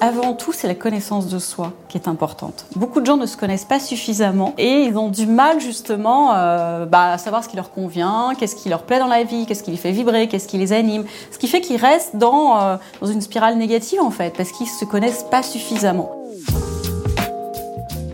Avant tout, c'est la connaissance de soi qui est importante. Beaucoup de gens ne se connaissent pas suffisamment et ils ont du mal justement euh, bah, à savoir ce qui leur convient, qu'est-ce qui leur plaît dans la vie, qu'est-ce qui les fait vibrer, qu'est-ce qui les anime. Ce qui fait qu'ils restent dans, euh, dans une spirale négative en fait, parce qu'ils ne se connaissent pas suffisamment.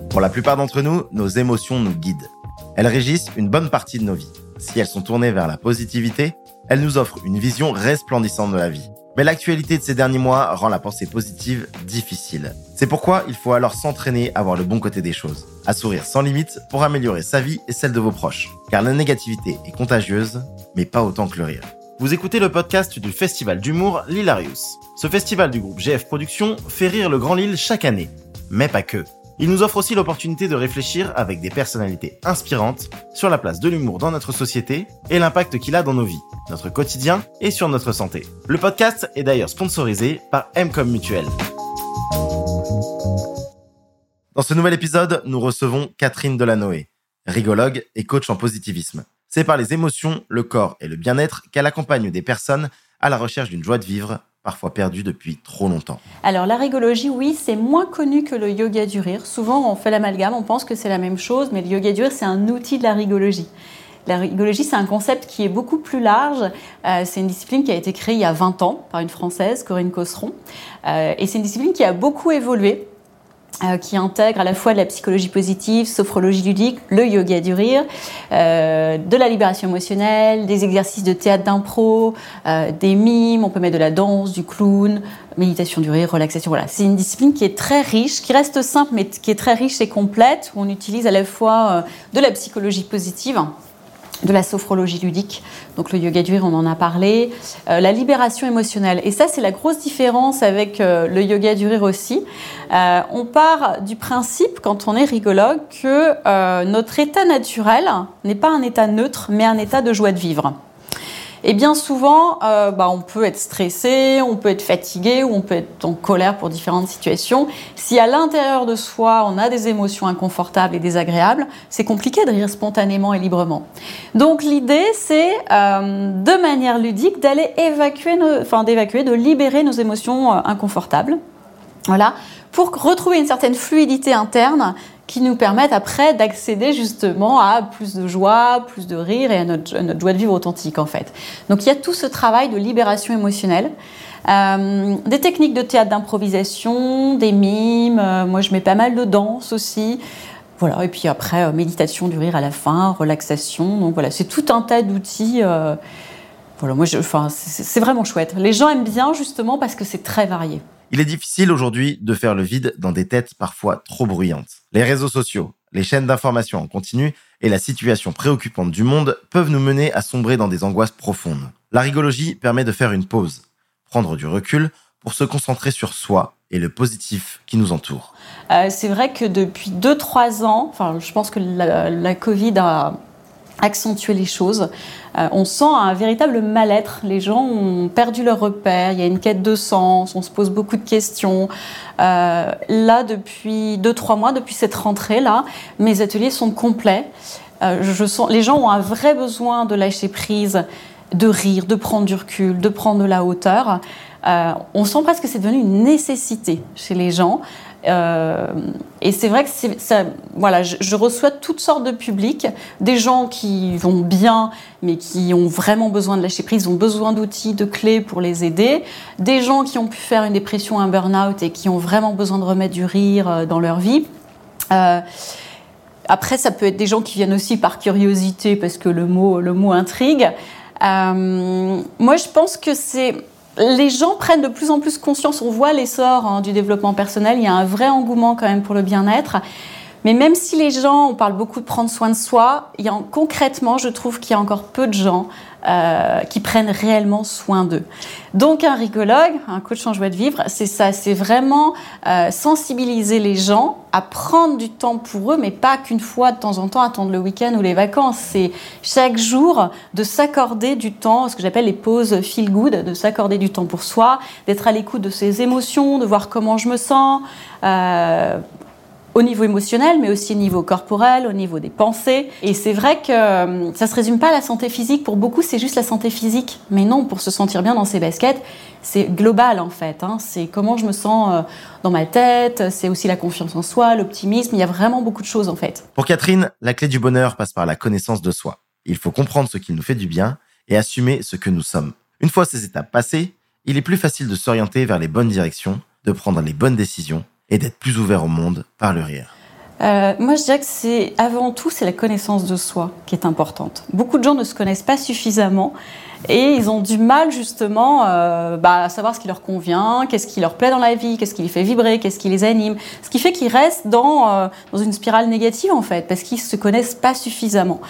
Pour la plupart d'entre nous, nos émotions nous guident. Elles régissent une bonne partie de nos vies. Si elles sont tournées vers la positivité, elles nous offrent une vision resplendissante de la vie. Mais l'actualité de ces derniers mois rend la pensée positive difficile. C'est pourquoi il faut alors s'entraîner à voir le bon côté des choses, à sourire sans limite pour améliorer sa vie et celle de vos proches. Car la négativité est contagieuse, mais pas autant que le rire. Vous écoutez le podcast du festival d'humour L'Hilarius. Ce festival du groupe GF Productions fait rire le Grand Lille chaque année. Mais pas que. Il nous offre aussi l'opportunité de réfléchir avec des personnalités inspirantes sur la place de l'humour dans notre société et l'impact qu'il a dans nos vies, notre quotidien et sur notre santé. Le podcast est d'ailleurs sponsorisé par Mcom Mutuel. Dans ce nouvel épisode, nous recevons Catherine Delanoë, rigologue et coach en positivisme. C'est par les émotions, le corps et le bien-être qu'elle accompagne des personnes à la recherche d'une joie de vivre parfois perdu depuis trop longtemps Alors la rigologie, oui, c'est moins connu que le yoga du rire. Souvent, on fait l'amalgame, on pense que c'est la même chose, mais le yoga du rire, c'est un outil de la rigologie. La rigologie, c'est un concept qui est beaucoup plus large. Euh, c'est une discipline qui a été créée il y a 20 ans par une Française, Corinne Cosseron. Euh, et c'est une discipline qui a beaucoup évolué. Euh, qui intègre à la fois de la psychologie positive, sophrologie ludique, le yoga du rire, euh, de la libération émotionnelle, des exercices de théâtre d'impro, euh, des mimes, on peut mettre de la danse, du clown, méditation du rire, relaxation. Voilà, c'est une discipline qui est très riche, qui reste simple mais qui est très riche et complète, où on utilise à la fois de la psychologie positive de la sophrologie ludique, donc le yoga du rire, on en a parlé, euh, la libération émotionnelle. Et ça, c'est la grosse différence avec euh, le yoga du rire aussi. Euh, on part du principe, quand on est rigologue, que notre état naturel n'est pas un état neutre, mais un état de joie de vivre. Et bien souvent, euh, bah, on peut être stressé, on peut être fatigué ou on peut être en colère pour différentes situations. Si à l'intérieur de soi, on a des émotions inconfortables et désagréables, c'est compliqué de rire spontanément et librement. Donc l'idée, c'est euh, de manière ludique d'aller évacuer, enfin d'évacuer, de libérer nos émotions euh, inconfortables. Voilà, pour retrouver une certaine fluidité interne qui nous permettent après d'accéder justement à plus de joie, plus de rire et à notre, joie de vivre authentique en fait. Donc il y a tout ce travail de libération émotionnelle. Euh, des techniques de théâtre d'improvisation, des mimes, euh, moi je mets pas mal de danse aussi. Voilà, et puis après, euh, méditation du rire à la fin, relaxation. Donc voilà, c'est tout un tas d'outils. voilà, moi, enfin, c'est vraiment chouette. Les gens aiment bien justement parce que c'est très varié. Il est difficile aujourd'hui de faire le vide dans des têtes parfois trop bruyantes. Les réseaux sociaux, les chaînes d'information en continu et la situation préoccupante du monde peuvent nous mener à sombrer dans des angoisses profondes. La rigologie permet de faire une pause, prendre du recul pour se concentrer sur soi et le positif qui nous entoure. Euh, c'est vrai que depuis 2-3 ans, enfin, je pense que la, la Covid a accentuer les choses. Euh, on sent un véritable mal-être. Les gens ont perdu leur repère. Il y a une quête de sens. On se pose beaucoup de questions. Euh, là, depuis deux trois mois, depuis cette rentrée là, mes ateliers sont complets. Euh, les gens ont un vrai besoin de lâcher prise, de rire, de prendre du recul, de prendre de la hauteur. on sent presque que c'est devenu une nécessité chez les gens. Euh, et c'est vrai que ça, voilà, je, reçois toutes sortes de publics, des gens qui vont bien, mais qui ont vraiment besoin de lâcher prise, ont besoin d'outils, de clés pour les aider, des gens qui ont pu faire une dépression, un burn-out et qui ont vraiment besoin de remettre du rire euh, dans leur vie. Euh, après, ça peut être des gens qui viennent aussi par curiosité, parce que le mot, le mot intrigue. moi, je pense que c'est les gens prennent de plus en plus conscience, on voit l'essor hein, du développement personnel, il y a un vrai engouement quand même pour le bien-être. Mais même si les gens, on parle beaucoup de prendre soin de soi, il y a, concrètement, je trouve qu'il y a encore peu de gens euh, qui prennent réellement soin d'eux. Donc un rigologue, un coach en joie de vivre, c'est ça, c'est vraiment euh, sensibiliser les gens à prendre du temps pour eux, mais pas qu'une fois de temps en temps attendre le week-end ou les vacances. C'est chaque jour de s'accorder du temps, ce que j'appelle les pauses feel good, de s'accorder du temps pour soi, d'être à l'écoute de ses émotions, de voir comment je me sens. Euh, au niveau émotionnel, mais aussi au niveau corporel, au niveau des pensées. Et c'est vrai que euh, ça se résume pas à la santé physique. Pour beaucoup, c'est juste la santé physique. Mais non, pour se sentir bien dans ses baskets, c'est global en fait. Hein. C'est comment je me sens euh, dans ma tête, c'est aussi la confiance en soi, l'optimisme. Il y a vraiment beaucoup de choses en fait. Pour Catherine, la clé du bonheur passe par la connaissance de soi. Il faut comprendre ce qui nous fait du bien et assumer ce que nous sommes. Une fois ces étapes passées, il est plus facile de s'orienter vers les bonnes directions, de prendre les bonnes décisions et d'être plus ouvert au monde par le rire. Euh, moi, je dirais que c'est avant tout, c'est la connaissance de soi qui est importante. Beaucoup de gens ne se connaissent pas suffisamment et ils ont du mal justement euh, bah, à savoir ce qui leur convient, qu'est-ce qui leur plaît dans la vie, qu'est-ce qui les fait vibrer, qu'est-ce qui les anime. Ce qui fait qu'ils restent dans, euh, dans une spirale négative en fait, parce qu'ils ne se connaissent pas suffisamment.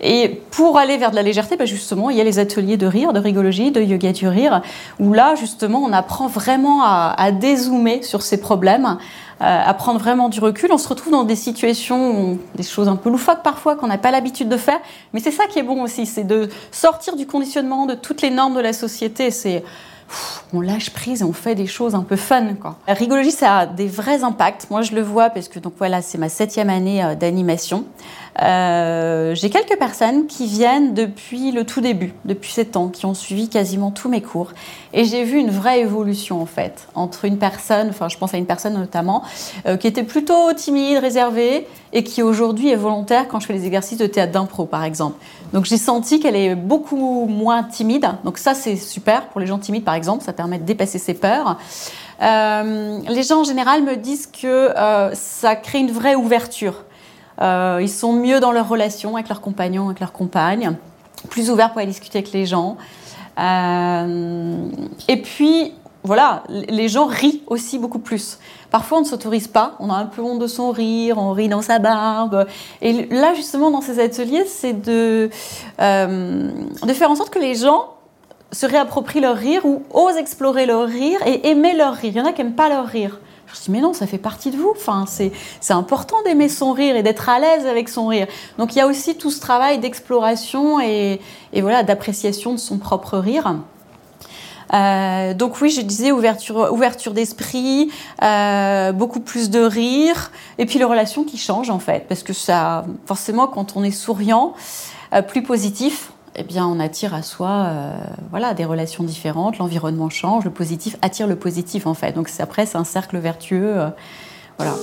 Et pour aller vers de la légèreté, bah justement, il y a les ateliers de rire, de rigologie, de yoga du rire, où là, justement, on apprend vraiment à, dézoomer sur ces problèmes, euh, à prendre vraiment du recul. On se retrouve dans des situations, des choses un peu loufoques parfois qu'on n'a pas l'habitude de faire, mais c'est ça qui est bon aussi, c'est de sortir du conditionnement, de toutes les normes de la société. C'est on lâche prise et on fait des choses un peu fun. Quoi. La rigologie, ça a des vrais impacts. Moi, je le vois parce que donc voilà, c'est ma septième année euh, d'animation. Euh, j'ai quelques personnes qui viennent depuis le tout début, depuis sept ans, qui ont suivi quasiment tous mes cours. Et j'ai vu une vraie évolution en fait entre une personne, enfin je pense à une personne notamment, euh, qui était plutôt timide, réservée, et qui aujourd'hui est volontaire quand je fais les exercices de théâtre d'impro par exemple. Donc j'ai senti qu'elle est beaucoup moins timide. Donc ça c'est super pour les gens timides par exemple, ça permet de dépasser ses peurs. Euh, les gens en général me disent que ça crée une vraie ouverture euh, ils sont mieux dans leur relation avec leurs compagnons, avec leurs compagnes, plus ouverts pour aller discuter avec les gens. Euh, et puis, voilà, les gens rient aussi beaucoup plus. Parfois, on ne s'autorise pas, on a un peu honte de son rire, on rit dans sa barbe. Et là, justement, dans ces ateliers, c'est de, euh, de faire en sorte que les gens se réapproprient leur rire ou osent explorer leur rire et aimer leur rire. Il y en a qui n'aiment pas leur rire. Je dis, mais non, ça fait partie de vous. Enfin, c'est, important d'aimer son rire et d'être à l'aise avec son rire. Donc, il y a aussi tout ce travail d'exploration et, voilà, d'appréciation de son propre rire. Euh, donc oui, je disais ouverture, ouverture d'esprit, euh, beaucoup plus de rire, et puis les relations qui changent en fait, parce que ça, forcément, quand on est souriant, euh, plus positif, eh bien, on attire à soi euh, voilà, des relations différentes, l'environnement change, le positif attire le positif en fait. Donc après, c'est un cercle vertueux. Euh, voilà.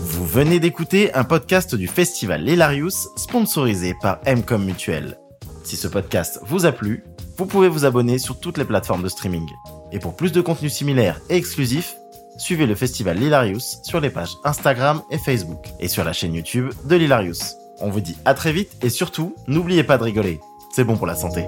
Vous venez d'écouter un podcast du festival L'Hilarius, sponsorisé par Mcom Mutuel. Si ce podcast vous a plu, vous pouvez vous abonner sur toutes les plateformes de streaming. Et pour plus de contenus similaires et exclusifs, suivez le festival Lilarius sur les pages Instagram et Facebook et sur la chaîne YouTube de Lilarius. On vous dit à très vite et surtout, n'oubliez pas de rigoler. C'est bon pour la santé.